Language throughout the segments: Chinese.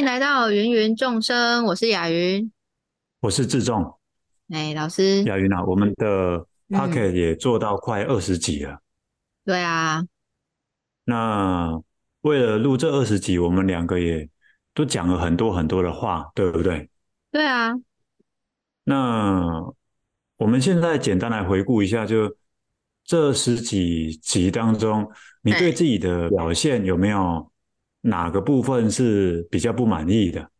欢迎来到芸芸众生，我是雅云，我是志仲。哎，老师，雅云啊，我们的 Podcast 也做到快二十集了。嗯、对啊。那为了录这二十集，我们两个也都讲了很多很多的话，对不对？对啊。那我们现在简单来回顾一下，就这十几集当中，你对自己的表现有没有哪个部分是比较不满意的？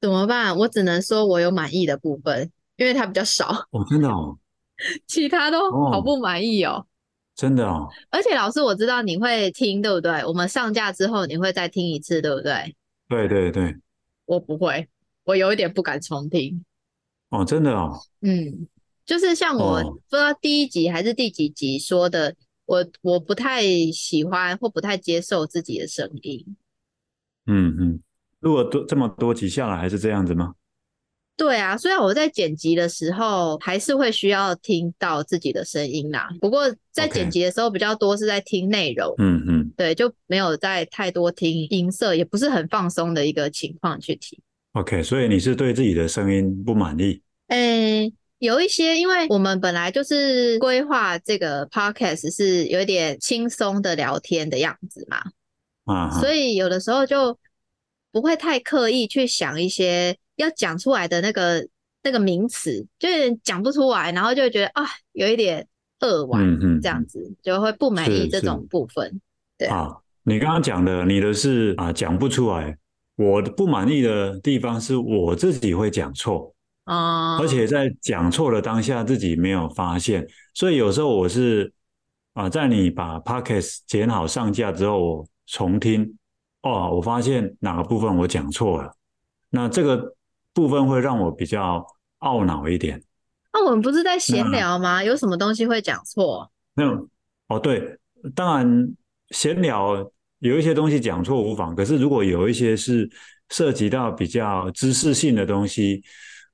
怎么办？我只能说我有满意的部分。因为它比较少哦，真的哦，其他都好不满意哦，哦，真的哦。而且老师，我知道你会听，对不对？我们上架之后你会再听一次，对不对？对对对，我不会，我有一点不敢重听。哦，真的哦。嗯，就是像我不知道第一集还是第几集说的，哦、我我不太喜欢或不太接受自己的声音。嗯嗯，如果多这么多集下来还是这样子吗？对啊，虽然我在剪辑的时候还是会需要听到自己的声音啦，不过在剪辑的时候比较多是在听内容，嗯嗯，对，就没有在太多听音色，也不是很放松的一个情况去听。OK，所以你是对自己的声音不满意？诶，有一些，因为我们本来就是规划这个 Podcast 是有一点轻松的聊天的样子嘛，啊，所以有的时候就不会太刻意去想一些。要讲出来的那个那个名词，就是讲不出来，然后就觉得啊，有一点扼腕，嗯嗯，这样子就会不满意这种部分。对啊，你刚刚讲的，你的是啊，讲不出来。我不满意的地方是我自己会讲错啊，而且在讲错了当下自己没有发现，所以有时候我是啊，在你把 Podcast 剪好上架之后，我重听哦，我发现哪个部分我讲错了，那这个。部分会让我比较懊恼一点。那、啊、我们不是在闲聊吗？有什么东西会讲错？没有哦，对，当然闲聊有一些东西讲错无妨。可是如果有一些是涉及到比较知识性的东西，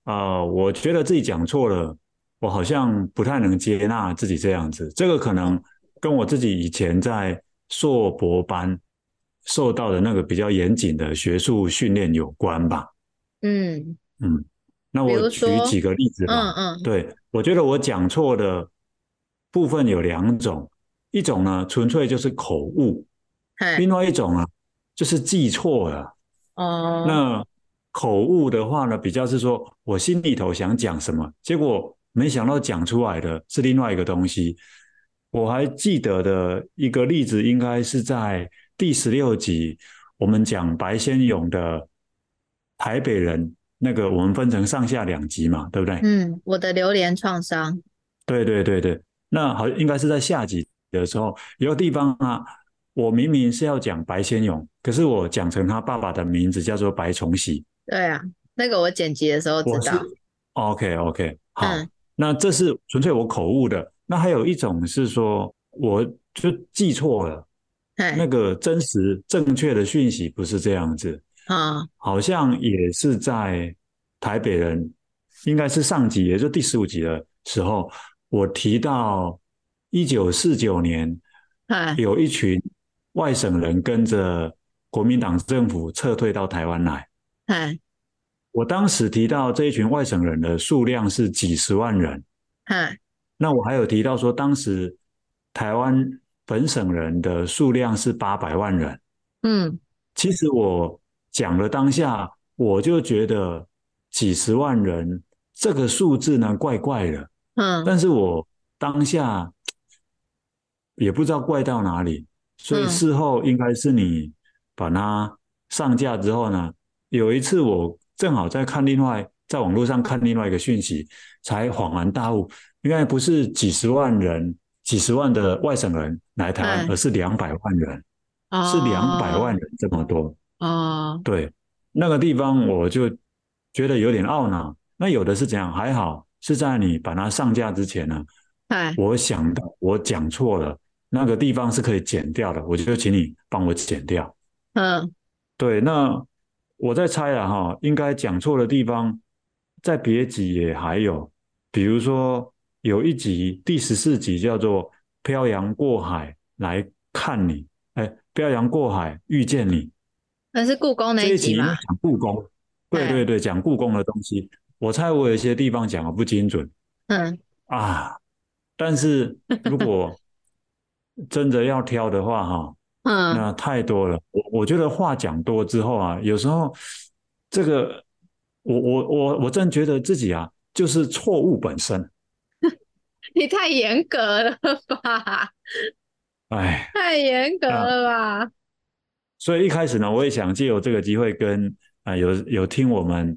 啊、呃，我觉得自己讲错了，我好像不太能接纳自己这样子。这个可能跟我自己以前在硕博班受到的那个比较严谨的学术训练有关吧。嗯嗯，那我举几个例子吧。嗯嗯，对，我觉得我讲错的部分有两种，一种呢纯粹就是口误，另外一种啊就是记错了。哦，那口误的话呢，比较是说我心里头想讲什么，结果没想到讲出来的是另外一个东西。我还记得的一个例子，应该是在第十六集，我们讲白先勇的。台北人那个，我们分成上下两集嘛，对不对？嗯，我的榴莲创伤。对对对对，那好，应该是在下集的时候，有个地方啊，我明明是要讲白先勇，可是我讲成他爸爸的名字叫做白崇禧。对啊，那个我剪辑的时候知道。OK OK，好，嗯，那这是纯粹我口误的。那还有一种是说，我就记错了，那个真实正确的讯息不是这样子。啊，好像也是在台北人，应该是上集，也就第十五集的时候，我提到一九四九年，有一群外省人跟着国民党政府撤退到台湾来。我当时提到这一群外省人的数量是几十万人。那我还有提到说，当时台湾本省人的数量是八百万人。嗯，其实我。讲了当下，我就觉得几十万人这个数字呢，怪怪的。嗯，但是我当下也不知道怪到哪里，所以事后应该是你把它上架之后呢，有一次我正好在看另外，在网络上看另外一个讯息，才恍然大悟，原来不是几十万人、几十万的外省人来台湾，而是两百万人，是两百万人这么多。啊、uh，对，那个地方我就觉得有点懊恼。那有的是怎样？还好是在你把它上架之前呢，哎，我想到我讲错了，那个地方是可以剪掉的，我就请你帮我剪掉。嗯，对，那我在猜了哈，应该讲错的地方在别集也还有，比如说有一集第十四集叫做《漂洋过海来看你》，哎，漂洋过海遇见你。那是故宫那一集吗？讲故宫，对对对，讲故宫的东西。我猜我有些地方讲的不精准。嗯啊，但是如果 真的要挑的话，哈，嗯，那太多了。我我觉得话讲多之后啊，有时候这个，我我我我真觉得自己啊，就是错误本身。你太严格了吧？哎，太严格了吧？所以一开始呢，我也想借由这个机会跟啊、呃、有有听我们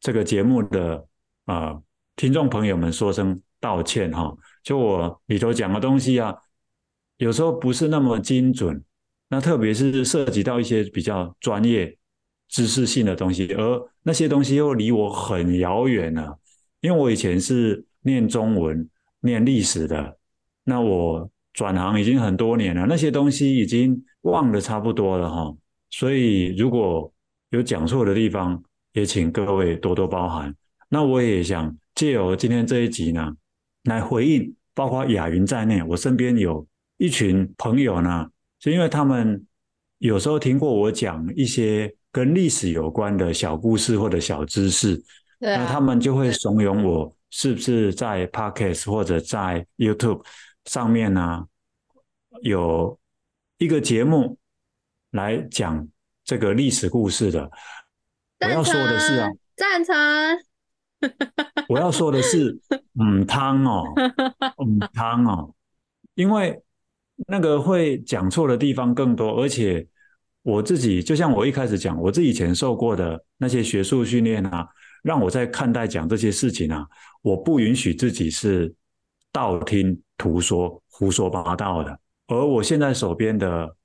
这个节目的啊、呃、听众朋友们说声道歉哈。就我里头讲的东西啊，有时候不是那么精准，那特别是涉及到一些比较专业知识性的东西，而那些东西又离我很遥远了。因为我以前是念中文、念历史的，那我转行已经很多年了，那些东西已经。忘得差不多了哈，所以如果有讲错的地方，也请各位多多包涵。那我也想借由今天这一集呢，来回应，包括雅云在内，我身边有一群朋友呢，是因为他们有时候听过我讲一些跟历史有关的小故事或者小知识，啊、那他们就会怂恿我，是不是在 Podcast 或者在 YouTube 上面呢有。一个节目来讲这个历史故事的，我要说的是啊，赞成。我要说的是，嗯，汤哦，嗯，汤哦，因为那个会讲错的地方更多，而且我自己就像我一开始讲，我自己以前受过的那些学术训练啊，让我在看待讲这些事情啊，我不允许自己是道听途说、胡说八道的。而我现在手边的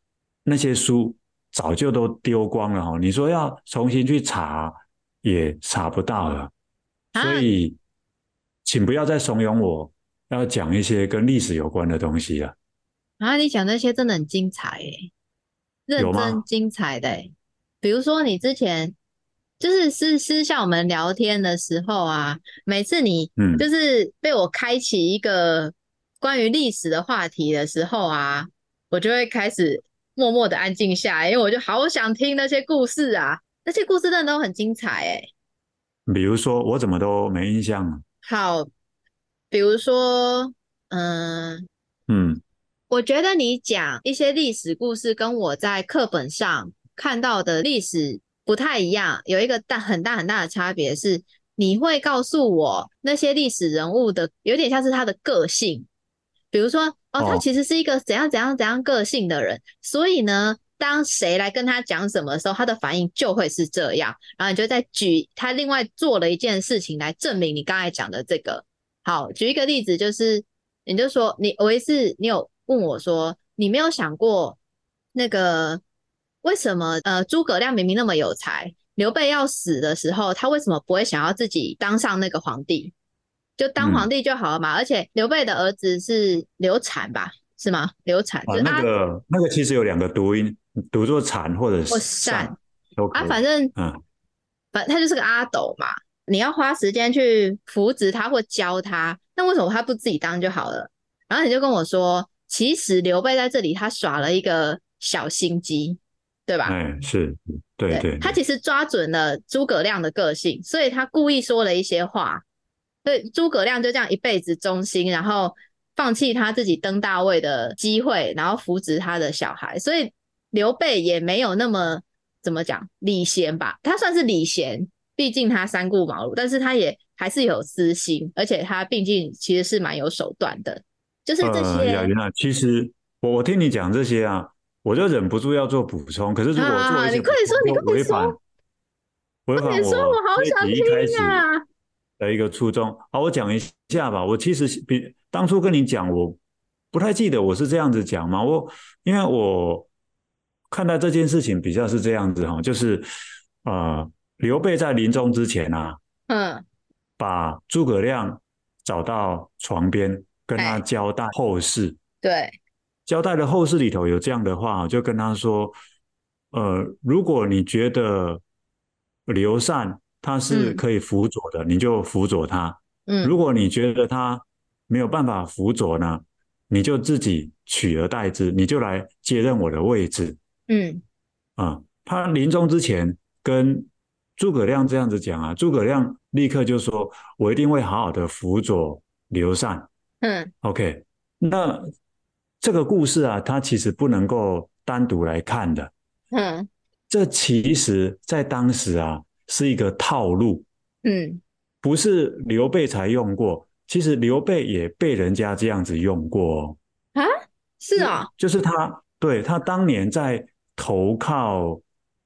那些书早就都丢光了哈，你说要重新去查也查不到了，所以请不要再怂恿我要讲一些跟历史有关的东西了。啊，你讲那些真的很精彩诶，认真精彩的诶，比如说你之前就是私私下我们聊天的时候啊，每次你嗯就是被我开启一个。关于历史的话题的时候啊，我就会开始默默的安静下来，因为我就好想听那些故事啊，那些故事真的都很精彩哎。比如说，我怎么都没印象了。好，比如说，嗯嗯，我觉得你讲一些历史故事，跟我在课本上看到的历史不太一样，有一个大很大很大的差别是，你会告诉我那些历史人物的有点像是他的个性。比如说，哦，他其实是一个怎样怎样怎样个性的人，所以呢，当谁来跟他讲什么的时候，他的反应就会是这样。然后你就再举他另外做了一件事情来证明你刚才讲的这个。好，举一个例子，就是你就说你，我一次，你有问我说，你没有想过那个为什么呃诸葛亮明明那么有才，刘备要死的时候，他为什么不会想要自己当上那个皇帝？就当皇帝就好了嘛，嗯、而且刘备的儿子是刘禅吧？是吗？刘禅、啊、那个那个其实有两个读音，读作禅或者是善啊，反正嗯，反他就是个阿斗嘛。你要花时间去扶植他或教他，那为什么他不自己当就好了？然后你就跟我说，其实刘备在这里他耍了一个小心机，对吧？哎，是对对，对，他其实抓准了诸葛亮的个性，所以他故意说了一些话。对，诸葛亮就这样一辈子忠心，然后放弃他自己登大位的机会，然后扶植他的小孩。所以刘备也没有那么怎么讲礼贤吧？他算是礼贤，毕竟他三顾茅庐，但是他也还是有私心，而且他毕竟其实是蛮有手段的。就是这些。雅云啊，其实我我听你讲这些啊，我就忍不住要做补充。可是如果做一些、啊、你快点说，你快点说，违反我，我好想听啊。的一个初衷，好，我讲一下吧。我其实比当初跟你讲，我不太记得我是这样子讲嘛。我因为我看待这件事情比较是这样子哈，就是呃，刘备在临终之前啊，嗯，把诸葛亮找到床边，跟他交代后事。对，交代的后事里头有这样的话，就跟他说，呃，如果你觉得刘禅。他是可以辅佐的，嗯，你就辅佐他。嗯，如果你觉得他没有办法辅佐呢，你就自己取而代之，你就来接任我的位置。嗯，啊，他临终之前跟诸葛亮这样子讲啊，诸葛亮立刻就说：“我一定会好好的辅佐刘禅。”嗯，OK，那这个故事啊，它其实不能够单独来看的。嗯，这其实在当时啊是一个套路。嗯，不是刘备才用过，其实刘备也被人家这样子用过。啊，是啊，就是他，对，他当年在投靠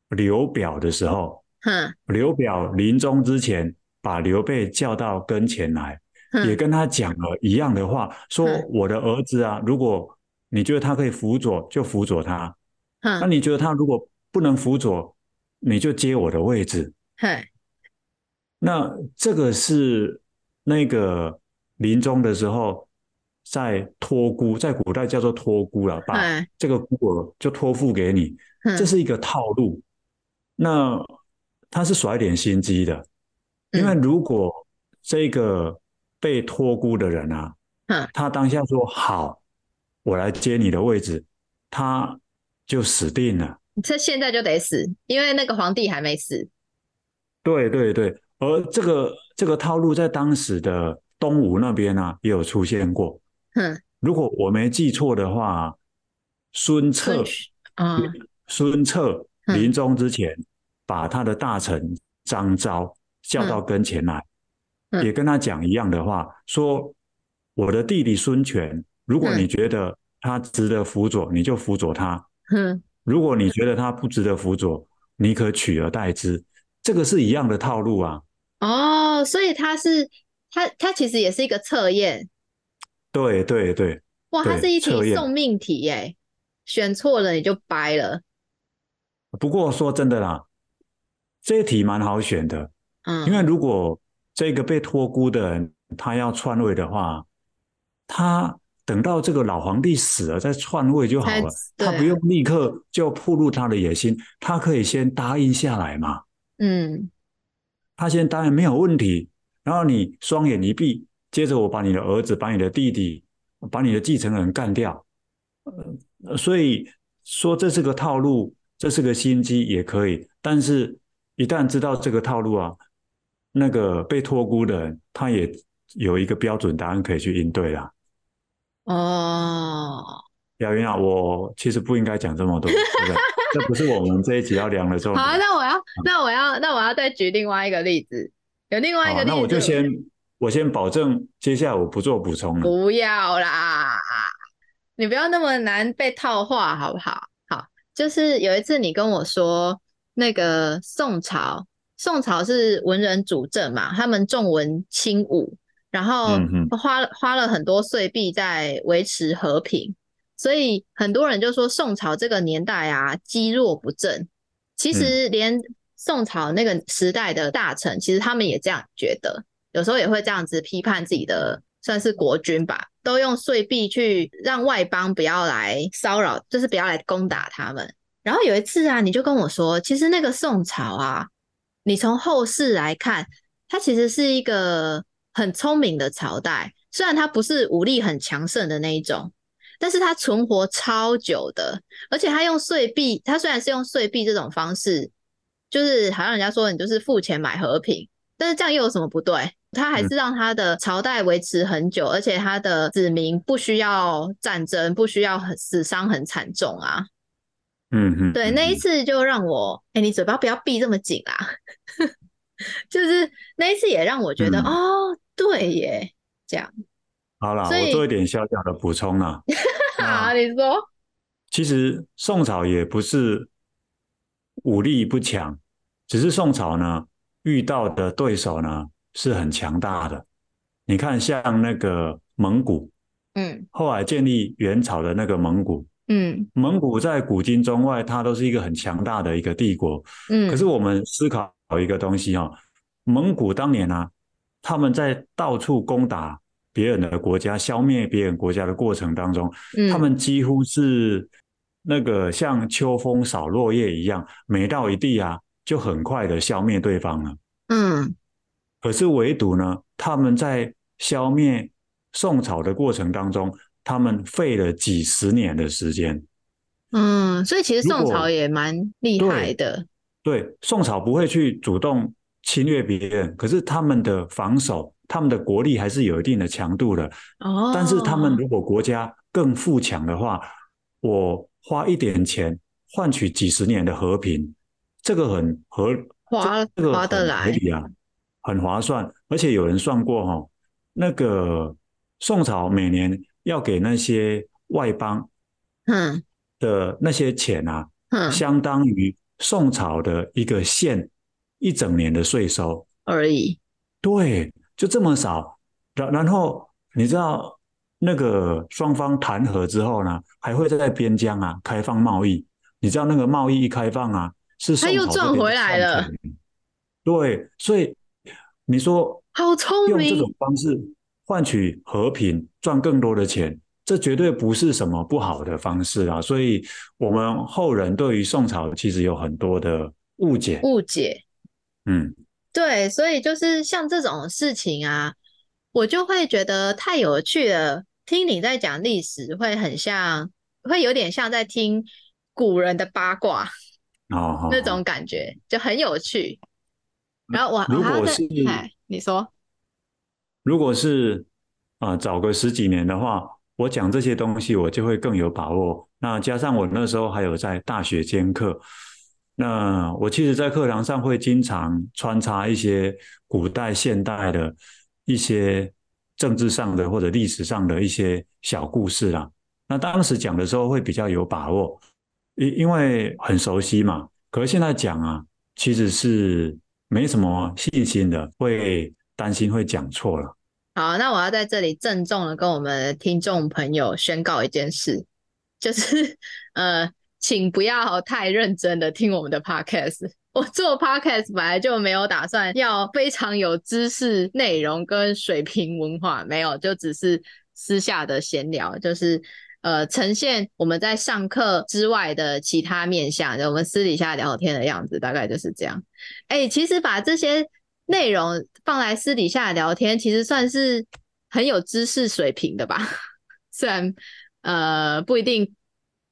刘表的时候。嗯，刘表临终之前，把刘备叫到跟前来，也跟他讲了一样的话，说：“我的儿子啊，如果你觉得他可以辅佐，就辅佐他；那你觉得他如果不能辅佐，你就接我的位置。”那这个是那个临终的时候在托孤，在古代叫做托孤了，把这个孤儿就托付给你，这是一个套路。那他是耍一点心机的，因为如果这个被托孤的人啊，嗯，他当下说好，我来接你的位置，他就死定了。这现在就得死，因为那个皇帝还没死。对对对，而这个这个套路在当时的东吴那边啊也有出现过。嗯，如果我没记错的话，孙策啊，孙策临终之前。把他的大臣张昭叫到跟前来，也跟他讲一样的话，说：“我的弟弟孙权，如果你觉得他值得辅佐，你就辅佐他；嗯、如果你觉得他不值得辅佐，你可取而代之。”这个是一样的套路啊。哦，所以他是他他其实也是一个测验。对对对。哇，它是一题送命题耶，选错了你就掰了。不过说真的啦。这一题蛮好选的，嗯，因为如果这个被托孤的人他要篡位的话，他等到这个老皇帝死了再篡位就好了，他不用立刻就暴露他的野心，他可以先答应下来嘛，嗯，他先答应没有问题，然后你双眼一闭，接着我把你的儿子、把你的弟弟、把你的继承人干掉，呃，所以说这是个套路，这是个心机也可以，但是。一旦知道这个套路啊，那个被托孤的人，他也有一个标准答案可以去应对啦。哦，亚云啊，我其实不应该讲这么多，对不对？这不是我们这一集要量的重点。好，那我要，那我要，那我要再举另外一个例子，有另外一个例子，那我就先，我先保证，接下来我不做补充了。不要啦，你不要那么难被套话，好不好？好，就是有一次你跟我说。那个宋朝，宋朝是文人主政嘛，他们重文轻武，然后花花了很多岁币在维持和平，所以很多人就说宋朝这个年代啊，积弱不振。其实连宋朝那个时代的大臣，其实他们也这样觉得，有时候也会这样子批判自己的，算是国君吧，都用岁币去让外邦不要来骚扰，就是不要来攻打他们。然后有一次啊，你就跟我说，其实那个宋朝啊，你从后世来看，它其实是一个很聪明的朝代。虽然它不是武力很强盛的那一种，但是它存活超久的，而且它用碎币，它虽然是用碎币这种方式，就是好像人家说你就是付钱买和平，但是这样又有什么不对？它还是让它的朝代维持很久，而且它的子民不需要战争，不需要很死伤很惨重啊。嗯嗯，对，那一次就让我，哎、欸，你嘴巴不要闭这么紧啊，就是那一次也让我觉得，嗯、哦，对耶，这样。好了，我做一点小小的补充啦。好，你说。其实宋朝也不是武力不强，只是宋朝呢遇到的对手呢是很强大的。你看，像那个蒙古，嗯，后来建立元朝的那个蒙古。嗯，蒙古在古今中外，它都是一个很强大的一个帝国。嗯，可是我们思考一个东西哦，蒙古当年啊，他们在到处攻打别人的国家、消灭别人国家的过程当中，嗯，他们几乎是那个像秋风扫落叶一样，每到一地啊，就很快的消灭对方了。嗯，可是唯独呢，他们在消灭宋朝的过程当中。他们费了几十年的时间，嗯，所以其实宋朝也蛮厉害的。对，对，宋朝不会去主动侵略别人，可是他们的防守，他们的国力还是有一定的强度的。哦，但是他们如果国家更富强的话，我花一点钱换取几十年的和平，这个很合划，这个划得来，合理啊，很划算。而且有人算过哈、哦，那个宋朝每年要给那些外邦嗯的那些钱啊，嗯，相当于宋朝的一个县一整年的税收而已。对，就这么少。然然后你知道那个双方谈和之后呢，还会在边疆啊开放贸易。你知道那个贸易一开放啊，是他又赚回来了。对，所以你说好聪明，用这种方式换取和平，赚更多的钱。这绝对不是什么不好的方式啊，所以我们后人对于宋朝其实有很多的误解。误解，嗯，对，所以就是像这种事情啊，我就会觉得太有趣了。听你在讲历史，会很像，会有点像在听古人的八卦哦，那种感觉就很有趣。然后我如果是你说，如果是啊，早个十几年的话。我讲这些东西，我就会更有把握。那加上我那时候还有在大学兼课，那我其实，在课堂上会经常穿插一些古代、现代的一些政治上的或者历史上的一些小故事啦。那当时讲的时候会比较有把握，因因为很熟悉嘛。可是现在讲啊，其实是没什么信心的，会担心会讲错了。好，那我要在这里郑重的跟我们听众朋友宣告一件事，就是呃，请不要太认真的听我们的 podcast。我做 podcast 本来就没有打算要非常有知识内容跟水平文化，没有，就只是私下的闲聊，就是呃，呈现我们在上课之外的其他面向，就我们私底下聊天的样子，大概就是这样。哎、其实把这些。内容放来私底下聊天，其实算是很有知识水平的吧？虽然呃不一定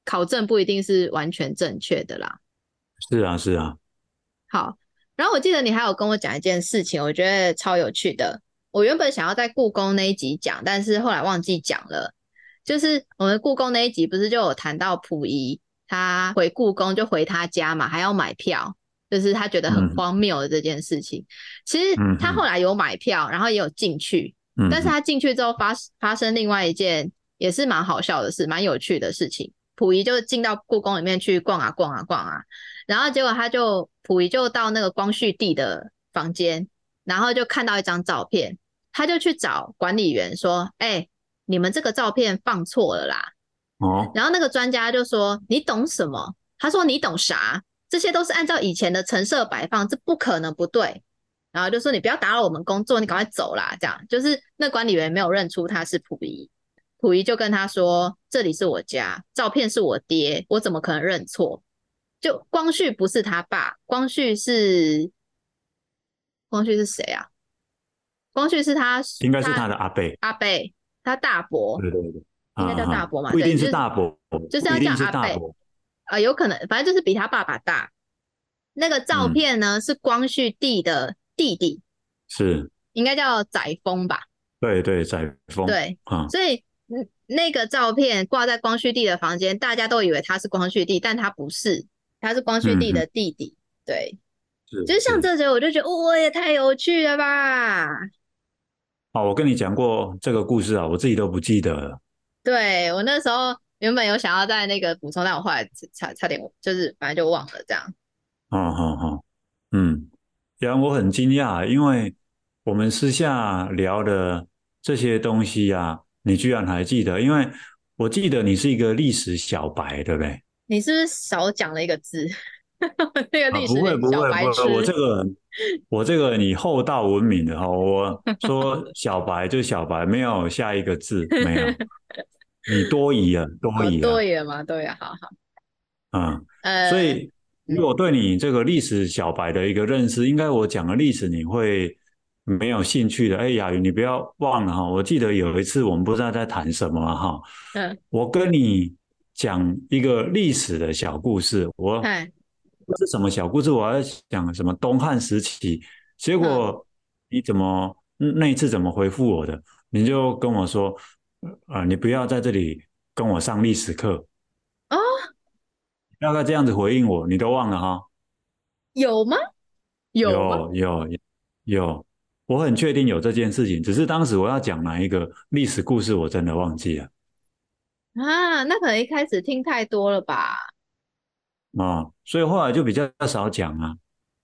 考证不一定是完全正确的啦。是啊，是啊。好，然后我记得你还有跟我讲一件事情，我觉得超有趣的。我原本想要在故宫那一集讲，但是后来忘记讲了。就是我们故宫那一集不是就有谈到溥仪他回故宫就回他家嘛，还要买票。就是他觉得很荒谬的这件事情，嗯、其实他后来有买票，然后也有进去，嗯、但是他进去之后发发生另外一件也是蛮好笑的事，蛮有趣的事情。溥仪就进到故宫里面去逛啊逛啊逛啊，然后结果他就溥仪就到那个光绪帝的房间，然后就看到一张照片，他就去找管理员说：“哎、欸，你们这个照片放错了啦。”哦，然后那个专家就说：“你懂什么？”他说：“你懂啥？”这些都是按照以前的陈设摆放，这不可能不对。然后就说你不要打扰我们工作，你赶快走啦。这样就是那管理员没有认出他是溥仪，溥仪就跟他说：“这里是我家，照片是我爹，我怎么可能认错？”就光绪不是他爸，光绪是光绪是谁啊？光绪是他应该是他的阿贝，阿贝他大伯，对对对，应该叫大伯嘛？不一定是大伯，就是要叫阿伯。啊、呃，有可能，反正就是比他爸爸大。那个照片呢，嗯、是光绪帝的弟弟，是应该叫载沣吧？对对，载沣。对，啊，所以那个照片挂在光绪帝的房间，大家都以为他是光绪帝，但他不是，他是光绪帝的弟弟。嗯、对，是就是像这些，我就觉得，哦，也太有趣了吧！哦，我跟你讲过这个故事啊，我自己都不记得了。对，我那时候。原本有想要在那个补充，但我后来差差点就是反正就忘了这样。好好好，嗯，然后我很惊讶，因为我们私下聊的这些东西呀、啊，你居然还记得？因为我记得你是一个历史小白，对不对？你是不是少讲了一个字？那个历史小白、啊、不会不会不会，我这个我这个你厚道文明的哈，我说小白就小白，没有下一个字，没有。你多疑了，多疑了，多疑了吗？对呀，好好。嗯，呃，所以如果对你这个历史小白的一个认识，应该我讲的历史你会没有兴趣的。哎，雅云，你不要忘了哈，我记得有一次我们不知道在谈什么哈。嗯。我跟你讲一个历史的小故事，我不是什么小故事，我要讲什么东汉时期，结果你怎么那一次怎么回复我的？你就跟我说，啊、呃，你不要在这里跟我上历史课啊，大概这样子回应我，你都忘了哈？有吗？有有有有，我很确定有这件事情，只是当时我要讲哪一个历史故事，我真的忘记了。啊，那可能一开始听太多了吧？啊，所以后来就比较少讲啊，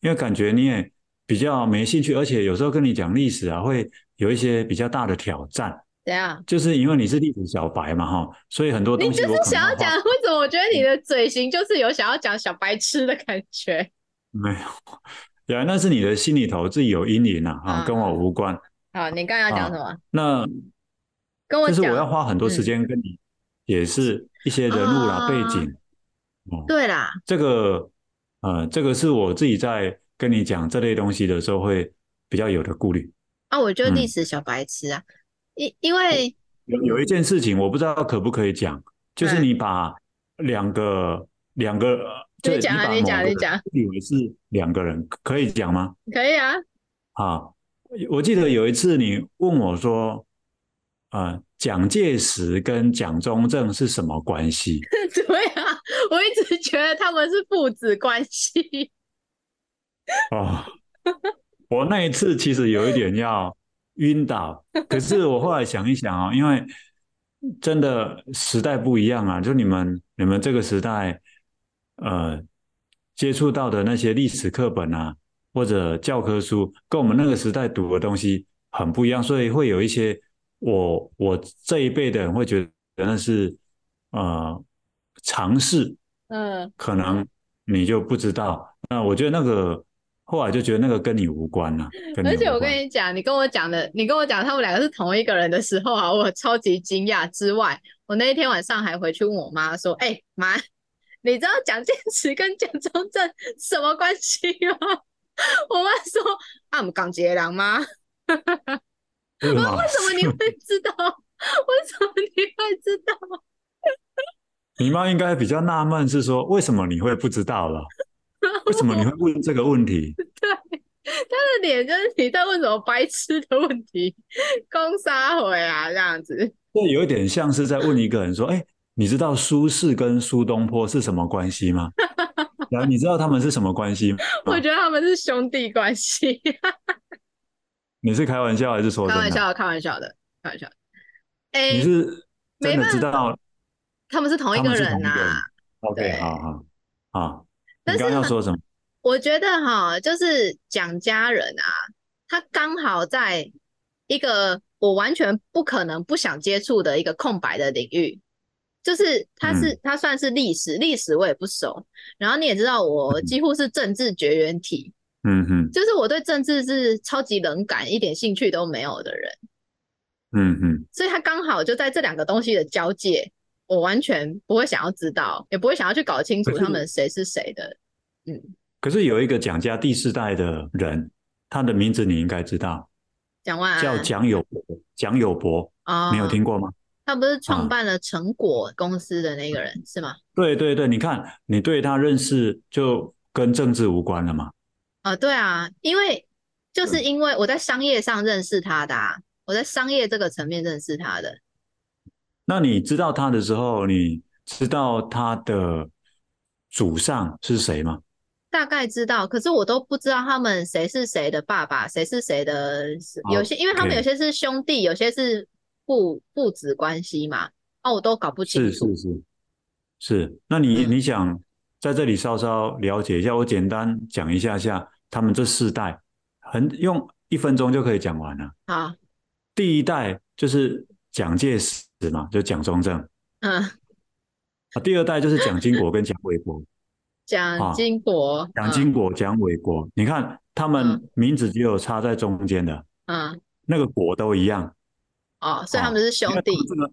因为感觉你也比较没兴趣，而且有时候跟你讲历史啊，会有一些比较大的挑战。怎样？就是因为你是历史小白嘛，哈，所以很多东西你就是想要讲，为什么我觉得你的嘴型就是有想要讲小白痴的感觉？没有，原来那是你的心里头自己有阴影啊，啊，跟我无关。好，你刚刚要讲什么？啊、那跟我讲，就是我要花很多时间跟你也是一些人物啦、啊、背景。哦、对啦，这个呃，这个是我自己在跟你讲这类东西的时候会比较有的顾虑。啊，我觉得历史小白痴啊，嗯、因因为有有一件事情我不知道可不可以讲，就是你把两个两个。你讲啊，你讲，你讲。以为是两个人，可以讲吗？可以啊。好，我记得有一次你问我说，呃，蒋介石跟蒋中正是什么关系？对啊，我一直觉得他们是父子关系。哦，我那一次其实有一点要晕倒，可是 我后来想一想啊、哦，因为真的时代不一样啊，就你们你们这个时代。呃，接触到的那些历史课本啊，或者教科书，跟我们那个时代读的东西很不一样，所以会有一些我我这一辈的人会觉得那是呃尝试，嗯，可能你就不知道。那我觉得那个后来就觉得那个跟你无关了。而且我跟你讲，你跟我讲的，你跟我讲他们两个是同一个人的时候啊，我超级惊讶。之外，我那一天晚上还回去问我妈说：“哎、欸，妈。”你知道蒋介石跟蒋中正什么关系吗？我妈说：“啊，我们港捷郎吗？” 我说：“为什么你会知道？为什么你会知道？”你妈应该比较纳闷，是说为什么你会不知道了？为什么你会问这个问题？对，他的脸就是你在问什么白痴的问题，攻杀回啊这样子。这有一点像是在问一个人说：“哎、欸。”你知道苏轼跟苏东坡是什么关系吗？然后你知道他们是什么关系吗？我觉得他们是兄弟关系。你是开玩笑还是说的？开玩笑，开玩笑的，开玩笑。哎、欸，你是真的知道他们是同一个人呐、啊？OK，好好好。你刚刚要说什么？我觉得哈，就是蒋家人啊，他刚好在一个我完全不可能不想接触的一个空白的领域。就是他是他算是历史，历、嗯、史我也不熟。然后你也知道，我几乎是政治绝缘体。嗯哼，就是我对政治是超级冷感，一点兴趣都没有的人。嗯哼，所以他刚好就在这两个东西的交界，我完全不会想要知道，也不会想要去搞清楚他们谁是谁的。嗯，可是有一个蒋家第四代的人，他的名字你应该知道，蒋万安，叫蒋友伯。蒋友博啊，你有听过吗？他不是创办了成果公司的那个人、啊、是吗？对对对，你看你对他认识就跟政治无关了嘛？啊，对啊，因为就是因为我在商业上认识他的、啊，我在商业这个层面认识他的。那你知道他的时候，你知道他的祖上是谁吗？大概知道，可是我都不知道他们谁是谁的爸爸，谁是谁的。有些，因为他们有些是兄弟，有些是。父父子关系嘛，哦，我都搞不清楚。是是是，是。那你、嗯、你想在这里稍稍了解一下，我简单讲一下下他们这四代，很用一分钟就可以讲完了。好，第一代就是蒋介石嘛，就蒋中正。嗯。啊，第二代就是蒋经国跟蒋纬国。蒋经国。蒋经国、蒋纬国，你看他们名字只有差在中间的。嗯。那个国都一样。哦，所以他们是兄弟。这个，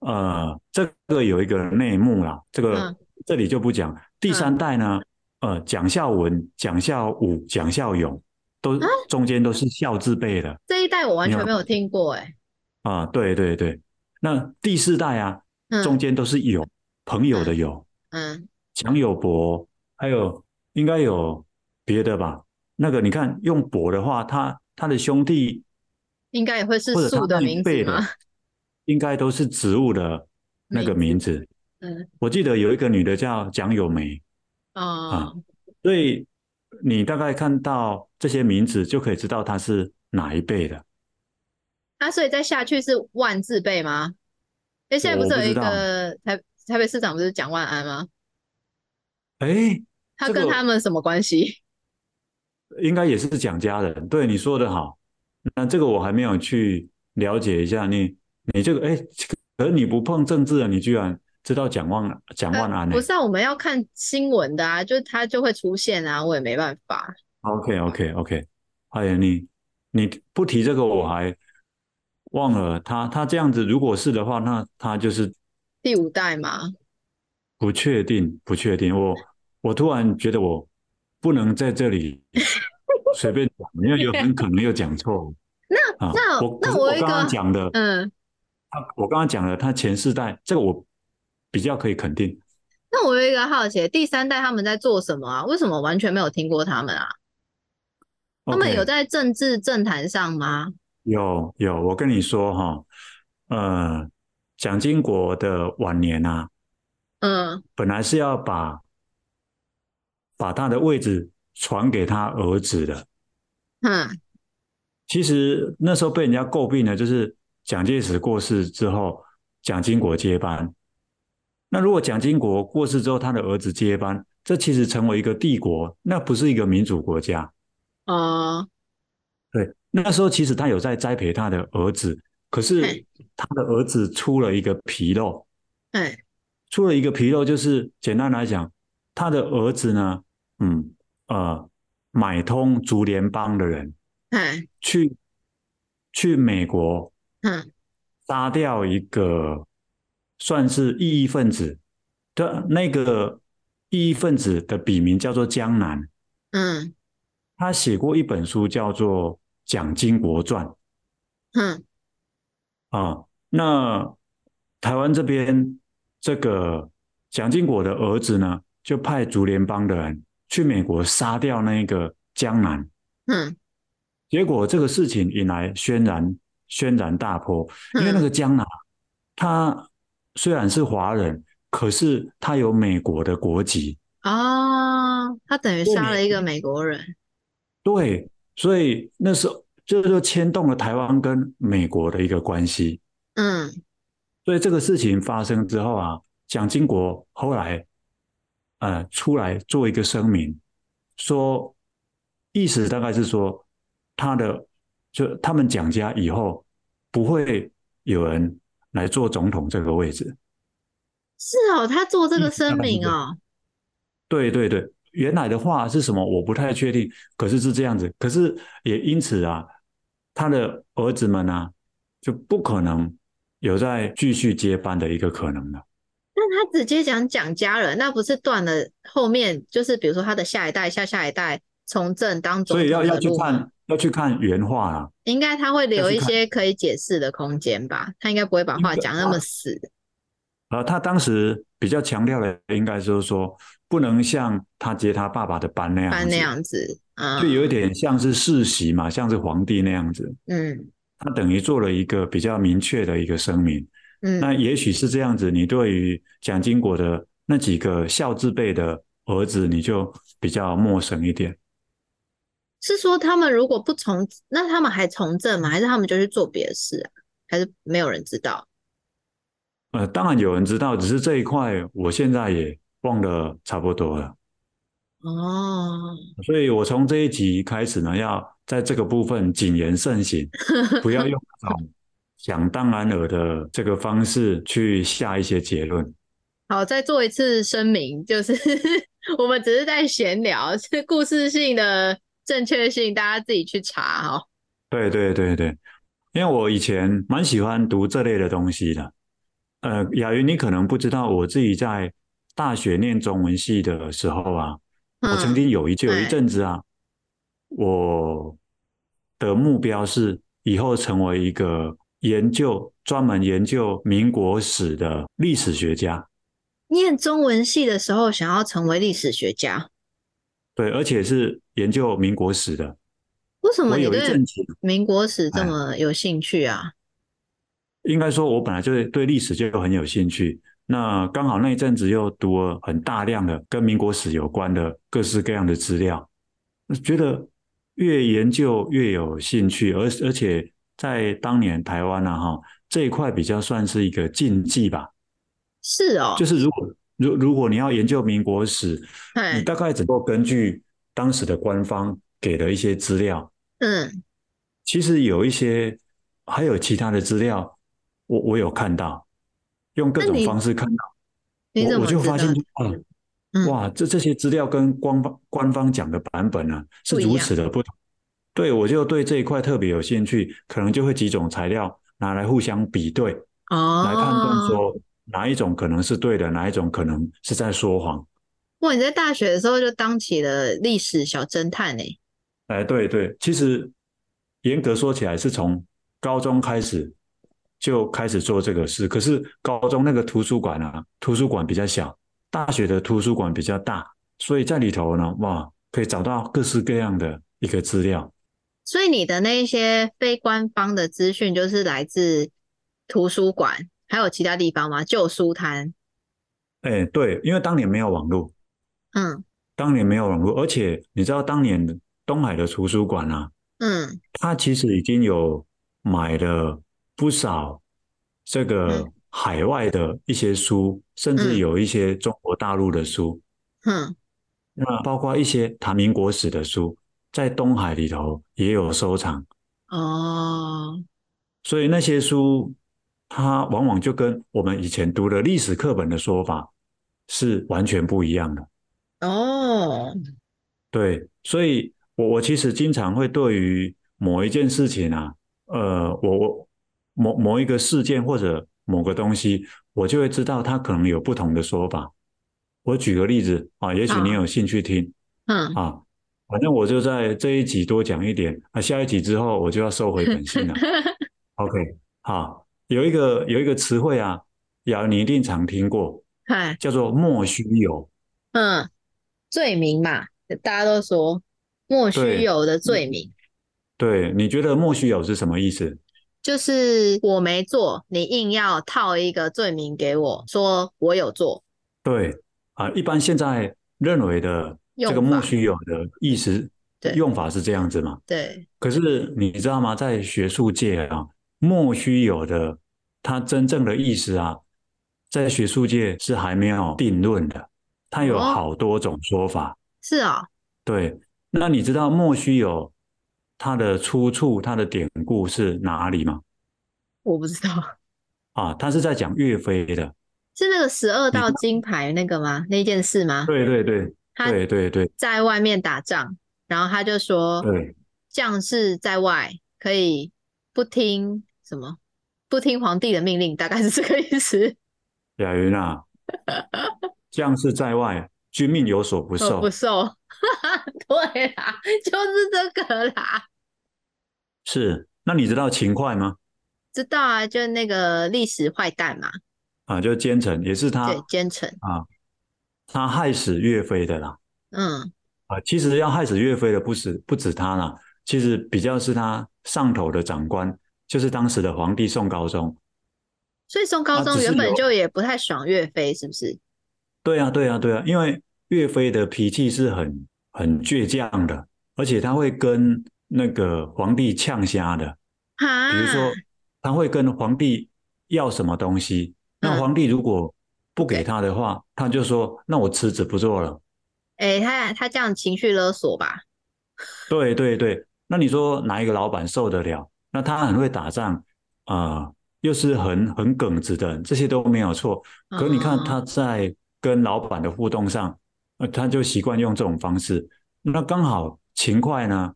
呃，这个有一个内幕啦，这个、嗯、这里就不讲。第三代呢，嗯、呃，蒋孝文、蒋孝武、蒋孝勇，都、啊、中间都是孝字辈的。这一代我完全没有听过，哎。啊，对对对。那第四代啊，中间都是勇，朋友的友，嗯，蒋友柏，还有应该有别的吧？那个你看用柏的话，他他的兄弟应该也会是树的名字吗？应该都是植物的那个名字。嗯，我记得有一个女的叫蒋友梅。哦、啊，所以你大概看到这些名字，就可以知道她是哪一辈的。啊，所以再下去是万字辈吗？哎，现在不是有一个台台北市长不是蒋万安吗？哎，他跟他们什么关系？这个、应该也是蒋家人。对，你说的好，那这个我还没有去了解一下。你你这个哎，可是你不碰政治的，你居然。知道蒋万蒋万安、欸、不是啊，我们要看新闻的啊，就是他就会出现啊，我也没办法。OK OK OK，哎呀，你你不提这个我还忘了他他这样子，如果是的话，那他就是第五代吗？不确定，不确定。我我突然觉得我不能在这里 随便讲，因为有很可能又讲错。那、啊、那我那我刚刚讲的，嗯，他我刚刚讲了，他前四代这个我。比较可以肯定。那我有一个好奇，第三代他们在做什么啊？为什么完全没有听过他们啊？Okay. 他们有在政治政坛上吗？有有，我跟你说哈，呃，蒋经国的晚年啊，嗯，本来是要把把他的位置传给他儿子的，嗯，其实那时候被人家诟病的，就是蒋介石过世之后，蒋经国接班。那如果蒋经国过世之后，他的儿子接班，这其实成为一个帝国，那不是一个民主国家。啊、uh...，对，那时候其实他有在栽培他的儿子，可是他的儿子出了一个纰漏。对，出了一个纰漏，就是简单来讲，他的儿子呢，嗯呃，买通竹联帮的人，哎，去去美国，嗯，杀掉一个。算是异议分子的那个异议分子的笔名叫做江南，嗯，他写过一本书叫做《蒋经国传》，嗯，啊，那台湾这边这个蒋经国的儿子呢，就派竹联帮的人去美国杀掉那个江南，嗯，结果这个事情引来轩然轩然大波，因为那个江南他。虽然是华人，可是他有美国的国籍。哦，他等于杀了一个美国人。对，所以那时候就就牵动了台湾跟美国的一个关系。嗯，所以这个事情发生之后啊，蒋经国后来呃出来做一个声明，说意思大概是说他的就他们蒋家以后不会有人。来做总统这个位置，是哦，他做这个声明哦。对对对，原来的话是什么？我不太确定，可是是这样子。可是也因此啊，他的儿子们啊，就不可能有再继续接班的一个可能了。那他直接讲蒋家人，那不是断了后面就是比如说他的下一代、下下一代从政当总统的路。所以要要去看。要去看原话啊，应该他会留一些可以解释的空间吧？他应该不会把话讲那么死。呃，他当时比较强调的，应该就是说，不能像他接他爸爸的班那样班那样子，啊，就有一点像是世袭嘛，像是皇帝那样子。嗯，他等于做了一个比较明确的一个声明。嗯，那也许是这样子，你对于蒋经国的那几个孝字辈的儿子，你就比较陌生一点。是说他们如果不从，那他们还从政吗？还是他们就去做别的事啊？还是没有人知道？呃，当然有人知道，只是这一块我现在也忘得差不多了。哦，所以我从这一集开始呢，要在这个部分谨言慎行，不要用 想当然尔的这个方式去下一些结论。好，再做一次声明，就是 我们只是在闲聊，是故事性的。正确性，大家自己去查哦。对对对对，因为我以前蛮喜欢读这类的东西的。呃，雅云，你可能不知道，我自己在大学念中文系的时候啊，嗯、我曾经有一就有一阵子啊，我的目标是以后成为一个研究专门研究民国史的历史学家。念中文系的时候想要成为历史学家，对，而且是研究民国史的。为什么你对民国史这么有兴趣啊？应该说，我本来就对历史就很有兴趣。那刚好那一阵子又读了很大量的跟民国史有关的各式各样的资料，觉得越研究越有兴趣。而而且在当年台湾啊，哈这一块比较算是一个禁忌吧。是哦，就是如果如如果你要研究民国史，你大概只够根据当时的官方给的一些资料。嗯，其实有一些还有其他的资料，我我有看到，用各种方式看到，我我就发现啊，嗯、哇，这这些资料跟官方官方讲的版本呢、啊、是如此的不同，对，我就对这一块特别有兴趣，可能就会几种材料拿来互相比对，哦，来判断说哪一种可能是对的，哪一种可能是在说谎。哇，你在大学的时候就当起了历史小侦探呢？哎，对对，其实严格说起来，是从高中开始就开始做这个事。可是高中那个图书馆啊，图书馆比较小，大学的图书馆比较大，所以在里头呢，哇，可以找到各式各样的一个资料。所以你的那些非官方的资讯，就是来自图书馆，还有其他地方吗？旧书摊？哎，对，因为当年没有网络，嗯，当年没有网络，而且你知道当年的。东海的图书馆啊，嗯，它其实已经有买了不少这个海外的一些书，嗯、甚至有一些中国大陆的书，嗯，那包括一些谈民国史的书，在东海里头也有收藏。哦，所以那些书，它往往就跟我们以前读的历史课本的说法是完全不一样的。哦，对，所以。我我其实经常会对于某一件事情啊，呃，我我某某一个事件或者某个东西，我就会知道它可能有不同的说法。我举个例子啊，也许你有兴趣听，嗯啊，反正我就在这一集多讲一点啊，下一集之后我就要收回本心了。OK，好，有一个有一个词汇啊，瑶你一定常听过，嗨，叫做莫须有，嗯，罪名嘛，大家都说。莫须有的罪名，对，你觉得莫须有是什么意思？就是我没做，你硬要套一个罪名给我，说我有做。对啊，一般现在认为的这个莫须有的意思，用法是这样子嘛？对。可是你知道吗？在学术界啊，莫须有的它真正的意思啊，在学术界是还没有定论的，它有好多种说法。是啊，对。那你知道莫须有它的出处、它的典故是哪里吗？我不知道。啊，他是在讲岳飞的，是那个十二道金牌那个吗？那件事吗？对对对，对对对，在外面打仗，然后他就说，对，将士在外可以不听什么，不听皇帝的命令，大概是这个意思。雅云啊，将士在外，君命有所不受，不受。对啦，就是这个啦。是，那你知道秦桧吗？知道啊，就那个历史坏蛋嘛。啊，就奸臣，也是他。对，奸臣啊，他害死岳飞的啦。嗯。啊，其实要害死岳飞的不止不止他啦，其实比较是他上头的长官，就是当时的皇帝宋高宗。所以宋高宗原本就也不太爽岳飞，是不是？对啊，对啊，对啊，因为岳飞的脾气是很。很倔强的，而且他会跟那个皇帝呛虾的。比如说，他会跟皇帝要什么东西，那皇帝如果不给他的话，他就说：“那我辞职不做了。”哎，他他这样情绪勒索吧？对对对，那你说哪一个老板受得了？那他很会打仗啊，呃，又是很很耿直的，这些都没有错。可你看他在跟老板的互动上。他就习惯用这种方式，那刚好勤快呢，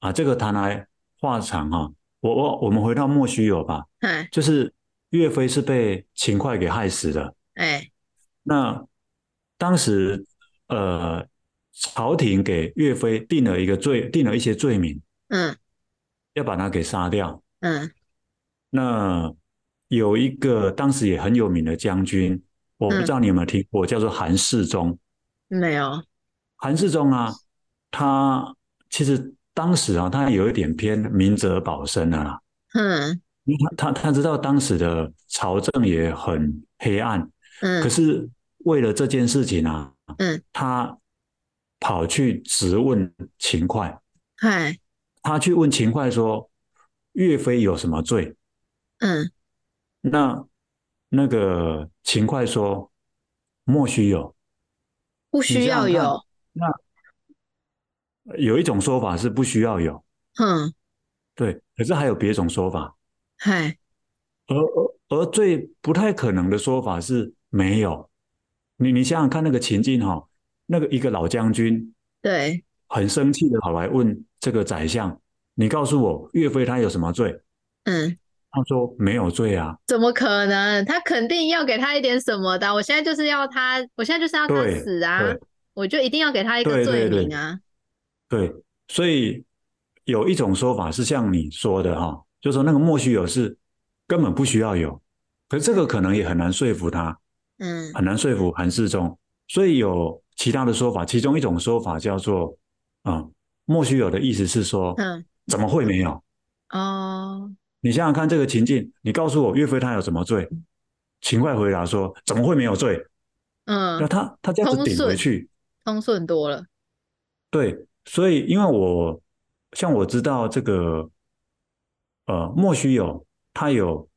啊，这个谈来话长哈，我我我们回到莫须有吧，嗯，就是岳飞是被秦桧给害死的，哎，那当时呃，朝廷给岳飞定了一个罪，定了一些罪名，嗯，要把他给杀掉，嗯，那有一个当时也很有名的将军我不知道你有没有听过，嗯、叫做韩世忠。没有。韩世忠啊，他其实当时啊，他有一点偏明哲保身的啦。嗯。因为他他他知道当时的朝政也很黑暗。嗯。可是为了这件事情啊，嗯，他跑去质问秦桧。嗨。他去问秦桧说：“岳飞有什么罪？”嗯。那那个秦桧说：“莫须有，不需要有。”那有一种说法是不需要有，嗯，对。可是还有别种说法，嗨。而而而最不太可能的说法是没有。你你想想看那个情境哈，那个一个老将军，对，很生气的跑来问这个宰相：“你告诉我，岳飞他有什么罪？”嗯。他说没有罪啊，怎么可能？他肯定要给他一点什么的。我现在就是要他，我现在就是要他死啊！我就一定要给他一个罪名啊！对，所以有一种说法是像你说的哈，就说那个莫须有是根本不需要有，可是这个可能也很难说服他，嗯，很难说服韩世忠。所以有其他的说法，其中一种说法叫做啊，莫须有的意思是说，嗯，怎么会没有？哦。你想想看这个情境，你告诉我岳飞他有什么罪？秦桧回答说：“怎么会没有罪？”嗯，那他他这样子顶回去，通顺多了。对，所以因为我像我知道这个，呃，莫须有，他有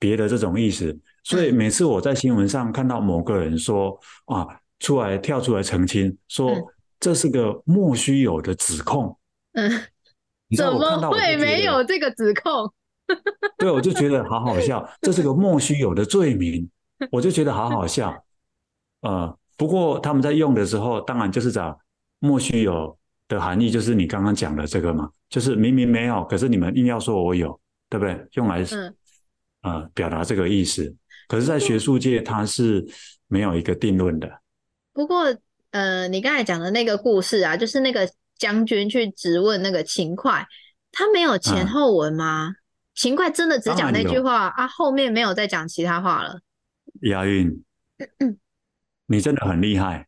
别的这种意思，所以每次我在新闻上看到某个人说、嗯、啊，出来跳出来澄清，说这是个莫须有的指控。嗯，怎么会没有这个指控？对，我就觉得好好笑，这是个莫须有的罪名，我就觉得好好笑。呃，不过他们在用的时候，当然就是找莫须有的含义，就是你刚刚讲的这个嘛，就是明明没有，可是你们硬要说我有，对不对？用来呃表达这个意思。可是，在学术界，它是没有一个定论的。不过，呃，你刚才讲的那个故事啊，就是那个将军去质问那个秦桧，他没有前后文吗？嗯秦桧真的只讲那句话啊，后面没有再讲其他话了。押韵，你真的很厉害。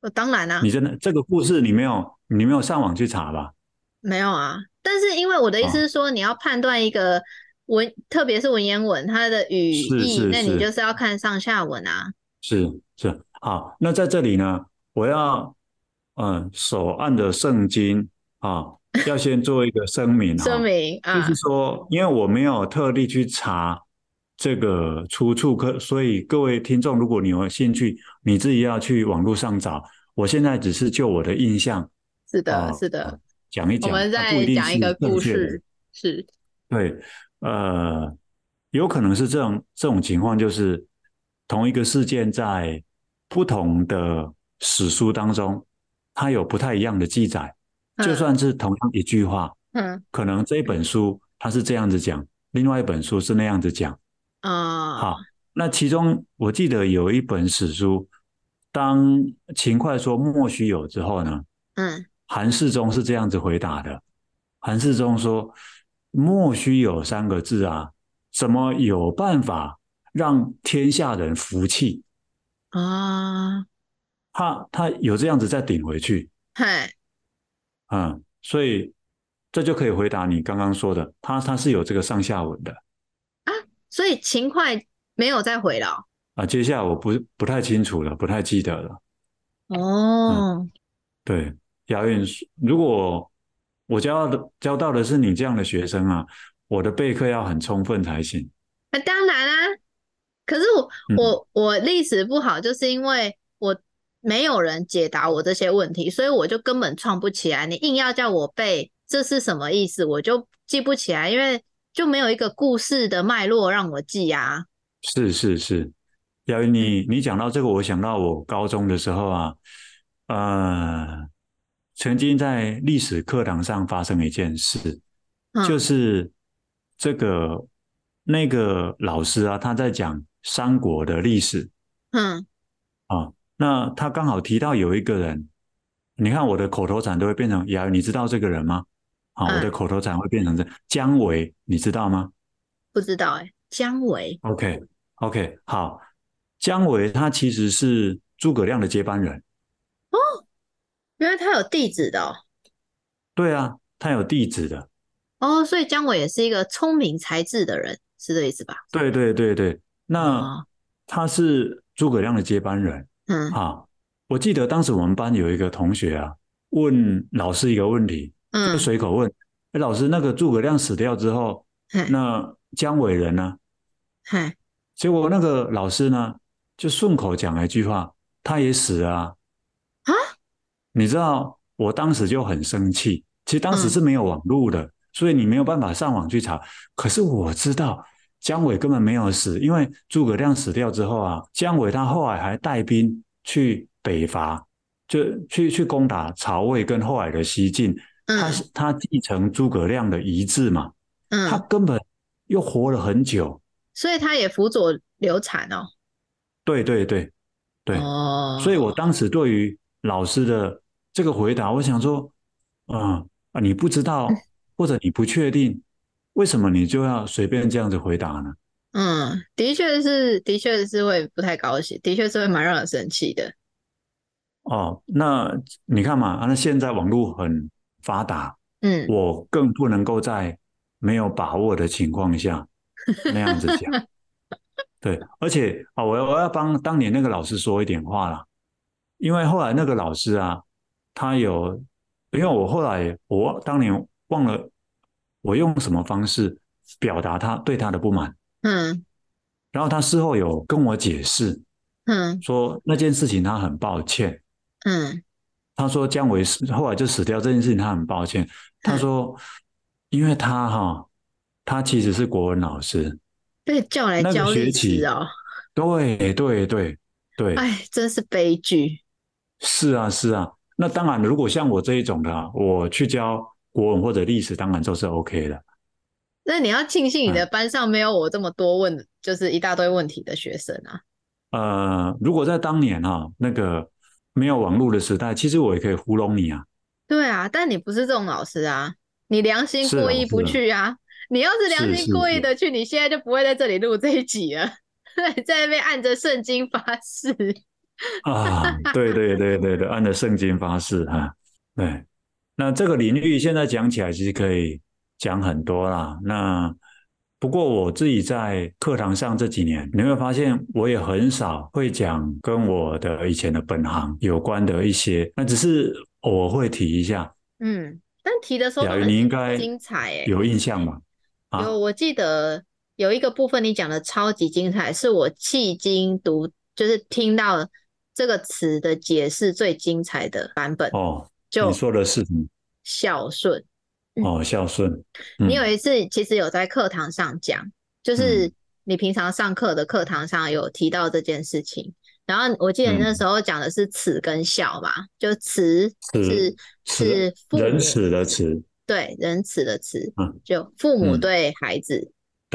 我当然啊，你真的这个故事你没有你没有上网去查吧？没有啊，但是因为我的意思是说，你要判断一个文，哦、特别是文言文它的语义，那你就是要看上下文啊。是是，好，那在这里呢，我要嗯手按着圣经啊。要先做一个声明，声明啊，就是说，因为我没有特地去查这个出处，可所以各位听众，如果你有兴趣，你自己要去网络上找。我现在只是就我的印象，是的，是的，讲一讲，我们再讲一个故事，是，对，呃，有可能是这种这种情况，就是同一个事件在不同的史书当中，它有不太一样的记载。就算是同样一句话，嗯，可能这一本书它是这样子讲，另外一本书是那样子讲，啊，好，那其中我记得有一本史书，当秦桧说莫须有之后呢，嗯，韩世忠是这样子回答的，韩世忠说莫须有三个字啊，怎么有办法让天下人服气啊？他他有这样子再顶回去，嗨。嗯，所以这就可以回答你刚刚说的，他他是有这个上下文的啊，所以勤快没有再回了啊。接下来我不不太清楚了，不太记得了。哦，嗯、对，雅韵，如果我教的教到的是你这样的学生啊，我的备课要很充分才行。那、啊、当然啊，可是我、嗯、我我历史不好，就是因为我。没有人解答我这些问题，所以我就根本创不起来。你硬要叫我背，这是什么意思？我就记不起来，因为就没有一个故事的脉络让我记啊。是是是，雅韵，你你讲到这个，我想到我高中的时候啊，呃，曾经在历史课堂上发生一件事，嗯、就是这个那个老师啊，他在讲三国的历史，嗯，啊。那他刚好提到有一个人，你看我的口头禅都会变成“雅韵”，你知道这个人吗？好，我的口头禅会变成这姜维，你知道吗？不知道哎，姜维。OK OK，好，姜维他其实是诸葛亮的接班人。哦，原来他有弟子的哦。对啊，他有弟子的。哦，所以姜维也是一个聪明才智的人，是这意思吧？对对对对，那他是诸葛亮的接班人。嗯，啊，我记得当时我们班有一个同学啊，问老师一个问题，嗯，就随口问，哎，老师，那个诸葛亮死掉之后，那姜伟人呢？嗨，结果那个老师呢，就顺口讲了一句话，他也死了啊。啊？你知道，我当时就很生气。其实当时是没有网络的。所以你没有办法上网去查，可是我知道姜伟根本没有死，因为诸葛亮死掉之后啊，姜伟他后来还带兵去北伐，就去去攻打曹魏跟后来的西晋。他他继承诸葛亮的遗志嘛，嗯，他根本又活了很久，所以他也辅佐刘禅哦。对对对对，哦，所以我当时对于老师的这个回答，我想说，啊啊，你不知道。或者你不确定，为什么你就要随便这样子回答呢？嗯，的确是，的确是会不太高兴，的确是会蛮让人生气的。哦，那你看嘛，那现在网络很发达，嗯，我更不能够在没有把握的情况下 那样子讲。对，而且啊，我我要帮当年那个老师说一点话啦，因为后来那个老师啊，他有，因为我后来我当年。忘了我用什么方式表达他对他的不满，嗯，然后他事后有跟我解释，嗯，说那件事情他很抱歉，嗯，他说姜维死后来就死掉这件事情他很抱歉，他说因为他哈他其实是国文老师，被叫来教历史哦，对对对对，哎，真是悲剧，是啊是啊，那当然如果像我这一种的，我去教。国文或者历史当然都是 OK 的。那你要庆幸你的班上没有我这么多问，嗯、就是一大堆问题的学生啊。呃，如果在当年哈、啊、那个没有网络的时代，其实我也可以糊弄你啊。对啊，但你不是这种老师啊，你良心过意不去啊。啊啊你要是良心过意的去，你现在就不会在这里录这一集了，在那边按着圣经发誓。啊，对对对对对，按着圣经发誓哈、啊，对。那这个领域现在讲起来其实可以讲很多啦。那不过我自己在课堂上这几年，你会发现我也很少会讲跟我的以前的本行有关的一些，那只是偶尔会提一下。嗯，但提的时候很你应该精彩诶，有印象吗？有，我记得有一个部分你讲的超级精彩，是我迄今读就是听到这个词的解释最精彩的版本哦。就你说的是什么？孝顺哦，孝顺。你有一次其实有在课堂上讲，嗯、就是你平常上课的课堂上有提到这件事情。然后我记得那时候讲的是慈跟孝嘛，嗯、就慈是是仁慈的慈，对，仁慈的慈，嗯、就父母对孩子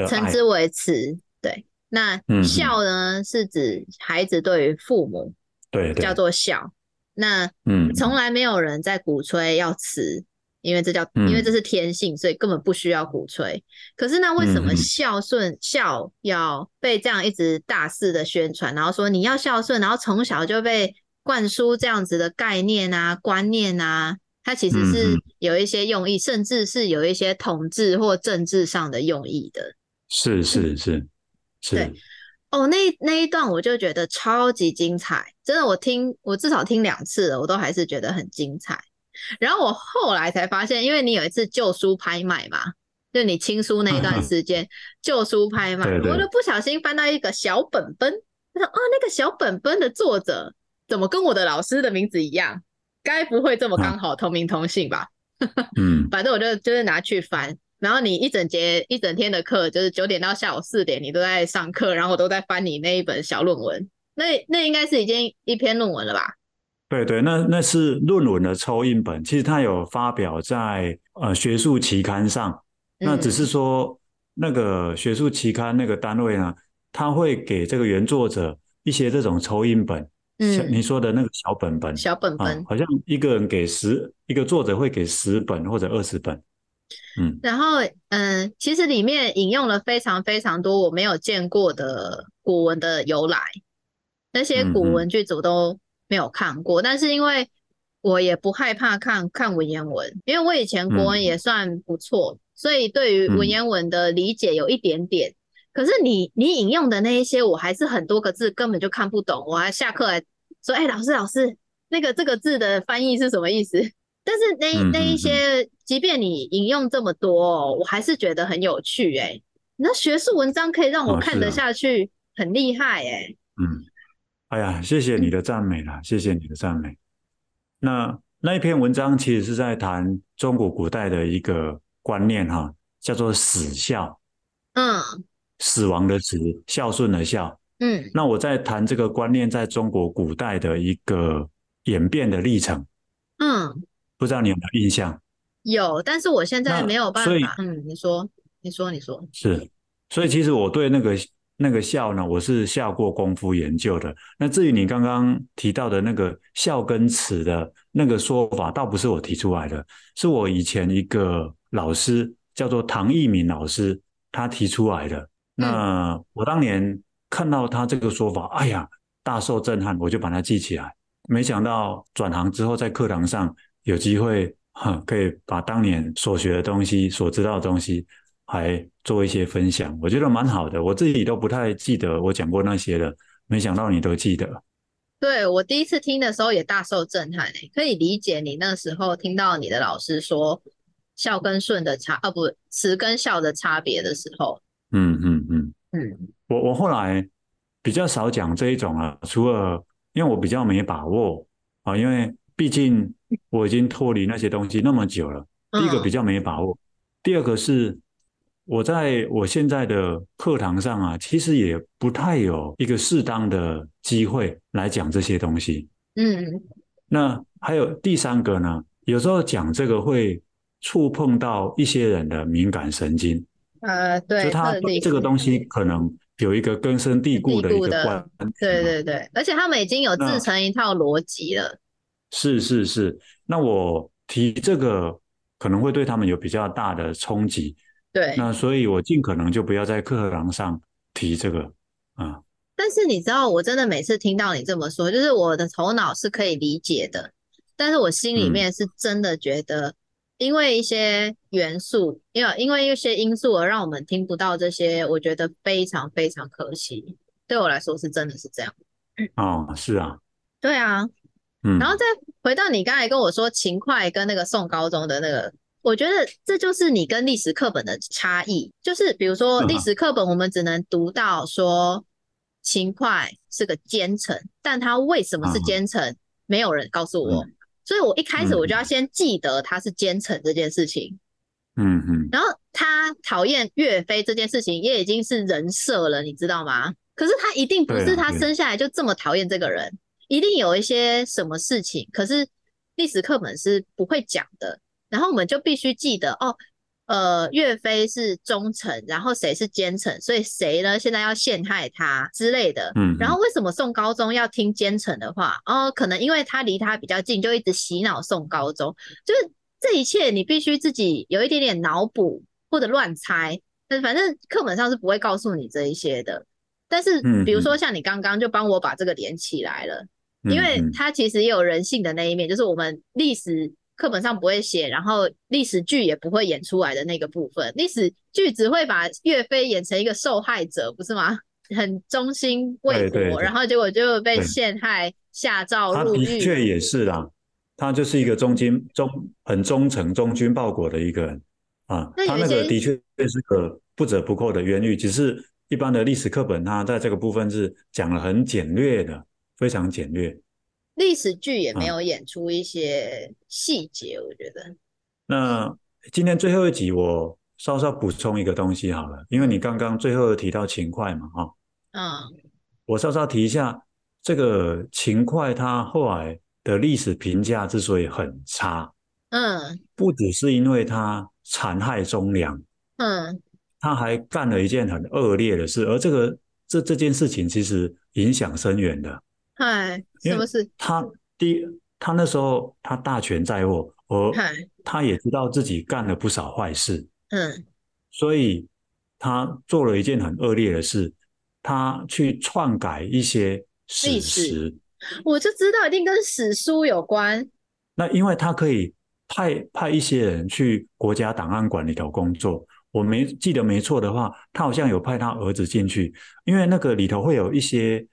称之为慈。对，那孝呢、嗯、是指孩子对于父母，对，叫做孝。那嗯，从来没有人在鼓吹要慈，因为这叫因为这是天性，所以根本不需要鼓吹。可是那为什么孝顺孝要被这样一直大肆的宣传？然后说你要孝顺，然后从小就被灌输这样子的概念啊、观念啊，它其实是有一些用意，甚至是有一些统治或政治上的用意的。是是是是。对。哦，那那一段我就觉得超级精彩，真的，我听我至少听两次了，我都还是觉得很精彩。然后我后来才发现，因为你有一次旧书拍卖嘛，就你亲书那一段时间旧书拍卖，我就不小心翻到一个小本本，我说哦，那个小本本的作者怎么跟我的老师的名字一样？该不会这么刚好同名同姓吧？嗯，反正我就就是拿去翻。然后你一整节一整天的课，就是九点到下午四点，你都在上课，然后我都在翻你那一本小论文。那那应该是已经一篇论文了吧？对对，那那是论文的抽印本，其实它有发表在呃学术期刊上。那只是说那个学术期刊那个单位呢，他会给这个原作者一些这种抽印本，嗯，你说的那个小本本，小本本，啊，好像一个人给十，一个作者会给十本或者二十本。嗯，然后嗯，其实里面引用了非常非常多我没有见过的古文的由来，那些古文剧组都没有看过。嗯、但是因为我也不害怕看看文言文，因为我以前国文也算不错，嗯、所以对于文言文的理解有一点点。嗯、可是你你引用的那一些，我还是很多个字根本就看不懂，我还下课来说：“哎、欸，老师老师，那个这个字的翻译是什么意思？”但是那那一些，即便你引用这么多，我还是觉得很有趣哎、欸。那学术文章可以让我看得下去，很厉害哎、欸。嗯，哎呀，谢谢你的赞美啦，谢谢你的赞美。那那一篇文章其实是在谈中国古代的一个观念哈，叫做死孝。嗯，死亡的死，孝顺的孝。嗯，那我在谈这个观念在中国古代的一个演变的历程。嗯。不知道你有没有印象？有，但是我现在没有办法。嗯，你说，你说，你说。是，所以其实我对那个那个孝呢，我是下过功夫研究的。那至于你刚刚提到的那个孝跟慈的那个说法，倒不是我提出来的，是我以前一个老师叫做唐义敏老师，他提出来的。那我当年看到他这个说法，哎呀，大受震撼，我就把它记起来。没想到转行之后，在课堂上。有机会哈，可以把当年所学的东西、所知道的东西，还做一些分享，我觉得蛮好的。我自己都不太记得我讲过那些了，没想到你都记得。对，我第一次听的时候也大受震撼，可以理解你那时候听到你的老师说孝跟顺的差，啊不，慈跟孝的差别的时候。嗯嗯嗯嗯，我我后来比较少讲这一种啊，除了因为我比较没把握啊，因为。毕竟我已经脱离那些东西那么久了，第一个比较没把握，第二个是我在我现在的课堂上啊，其实也不太有一个适当的机会来讲这些东西。嗯，那还有第三个呢，有时候讲这个会触碰到一些人的敏感神经。呃，对，就他这个东西可能有一个根深蒂固的一个观念。对对对，而且他们已经有自成一套逻辑了。是是是，那我提这个可能会对他们有比较大的冲击，对，那所以我尽可能就不要在课堂上提这个啊。但是你知道，我真的每次听到你这么说，就是我的头脑是可以理解的，但是我心里面是真的觉得，因为一些元素，因为因为一些因素而让我们听不到这些，我觉得非常非常可惜。对我来说是真的是这样。哦，是啊，对啊。然后再回到你刚才跟我说勤快跟那个送高中的那个，我觉得这就是你跟历史课本的差异。就是比如说历史课本，我们只能读到说秦桧是个奸臣，但他为什么是奸臣，没有人告诉我。所以我一开始我就要先记得他是奸臣这件事情。嗯嗯。然后他讨厌岳飞这件事情也已经是人设了，你知道吗？可是他一定不是他生下来就这么讨厌这个人。一定有一些什么事情，可是历史课本是不会讲的。然后我们就必须记得哦，呃，岳飞是忠臣，然后谁是奸臣，所以谁呢现在要陷害他之类的。嗯。然后为什么宋高宗要听奸臣的话？哦，可能因为他离他比较近，就一直洗脑宋高宗。就是这一切你必须自己有一点点脑补或者乱猜，但反正课本上是不会告诉你这一些的。但是比如说像你刚刚就帮我把这个连起来了。因为他其实也有人性的那一面，就是我们历史课本上不会写，然后历史剧也不会演出来的那个部分。历史剧只会把岳飞演成一个受害者，不是吗？很忠心为国，然后结果就被陷害、下诏入狱。他的确也是啦，他就是一个忠心忠很忠诚、忠君报国的一个人啊。他那个的确是个不折不扣的冤狱，只是一般的历史课本，他在这个部分是讲了很简略的。非常简略，历史剧也没有演出一些细节，我觉得。那今天最后一集，我稍稍补充一个东西好了，因为你刚刚最后提到秦桧嘛，哈，嗯，我稍稍提一下，这个秦桧他后来的历史评价之所以很差，嗯，不只是因为他残害忠良，嗯，他还干了一件很恶劣的事，而这个这这件事情其实影响深远的。嗨，什么事？他第，他那时候他大权在握，而他也知道自己干了不少坏事，嗯，所以他做了一件很恶劣的事，他去篡改一些史实。我就知道一定跟史书有关。那因为他可以派派一些人去国家档案馆里头工作。我没记得没错的话，他好像有派他儿子进去，因为那个里头会有一些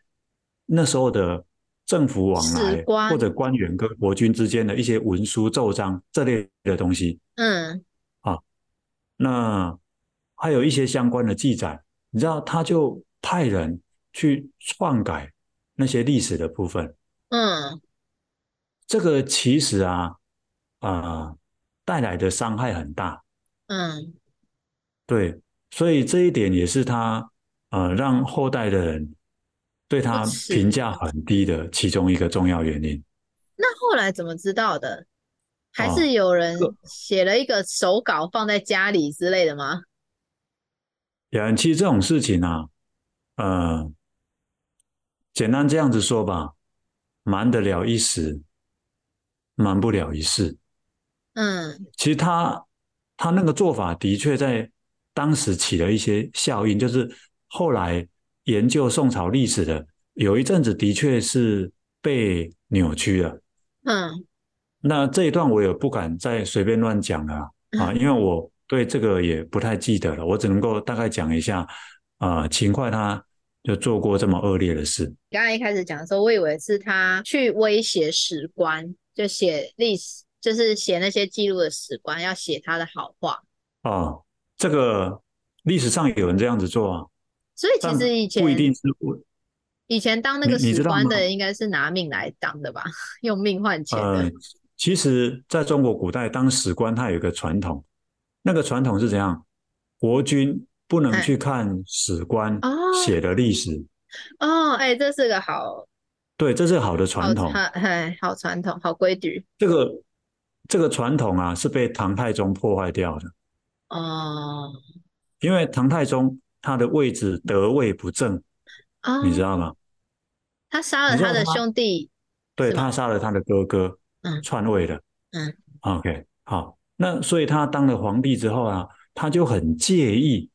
那时候的政府往来或者官员跟国君之间的一些文书奏章这类的东西。嗯，啊，那还有一些相关的记载，你知道，他就派人去篡改那些历史的部分。嗯，这个其实啊啊、呃、带来的伤害很大。嗯。对，所以这一点也是他呃让后代的人对他评价很低的其中一个重要原因。那后来怎么知道的？还是有人写了一个手稿放在家里之类的吗？呀，其实这种事情啊，呃，简单这样子说吧，瞒得了一时，瞒不了一世。嗯，其实他他那个做法的确在。当时起了一些效应，就是后来研究宋朝历史的有一阵子的确是被扭曲了。嗯，那这一段我也不敢再随便乱讲了啊，因为我对这个也不太记得了，我只能够大概讲一下啊，秦桧他就做过这么恶劣的事。刚刚一开始讲的时候，我以为是他去威胁史官，就写历史，就是写那些记录的史官要写他的好话。哦。这个历史上有人这样子做啊，所以其实以前不一定是以前当那个史官的应该是拿命来当的吧，用命换钱的。呃，其实在中国古代当史官，他有一个传统，那个传统是怎样？国君不能去看史官写的历史。哦，哎，这是个好，对，这是个好的传统，哎，好传统，好规矩。这个这个传统啊，是被唐太宗破坏掉的。哦，因为唐太宗他的位置得位不正，哦，你知道吗？他杀了他的兄弟，对，他杀了他的哥哥，嗯，篡位的，嗯，OK，好，那所以他当了皇帝之后啊，他就很介意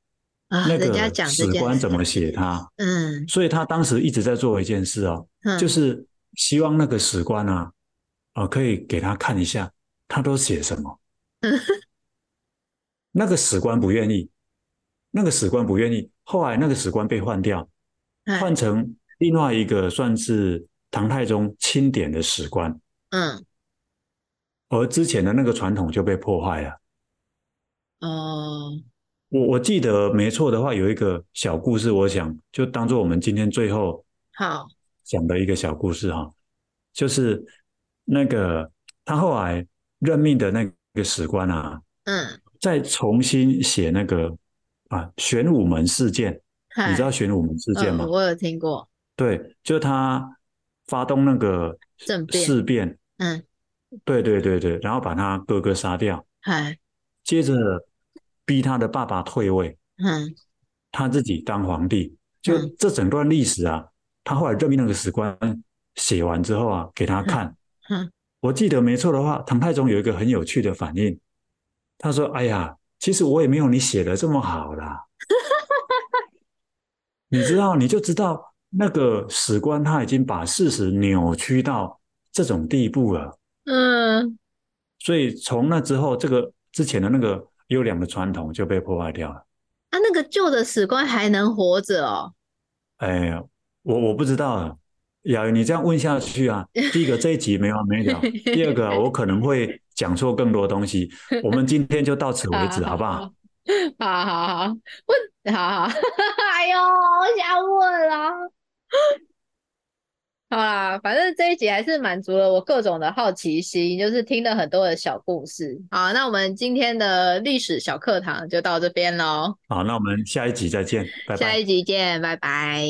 那个史官怎么写他，嗯，所以他当时一直在做一件事哦，就是希望那个史官啊，啊，可以给他看一下他都写什么。那个史官不愿意，那个史官不愿意。后来那个史官被换掉，换成另外一个算是唐太宗钦点的史官。嗯，而之前的那个传统就被破坏了。哦，我我记得没错的话，有一个小故事，我想就当做我们今天最后好讲的一个小故事哈，就是那个他后来任命的那个史官啊，嗯。再重新写那个啊，玄武门事件，你知道玄武门事件吗？嗯，我有听过。对，就他发动那个政变事变，嗯，对对对对，然后把他哥哥杀掉，嗨，接着逼他的爸爸退位，嗯，他自己当皇帝，就这整段历史啊，他后来任命那个史官写完之后啊，给他看，嗯，我记得没错的话，唐太宗有一个很有趣的反应。他说：“哎呀，其实我也没有你写的这么好啦。你知道，你就知道那个史官他已经把事实扭曲到这种地步了。嗯，所以从那之后，这个之前的那个优良的传统就被破坏掉了。啊，那个旧的史官还能活着哦？哎呀，我我不知道啊。”雅云，你这样问下去啊，第一个这一集没完没了，第二个我可能会讲错更多东西。我们今天就到此为止，好不好？好好好，问，好好，哎呦，我想问了。好啦，反正这一集还是满足了我各种的好奇心，就是听了很多的小故事。好，那我们今天的历史小课堂就到这边喽。好，那我们下一集再见，拜拜。下一集见，拜拜。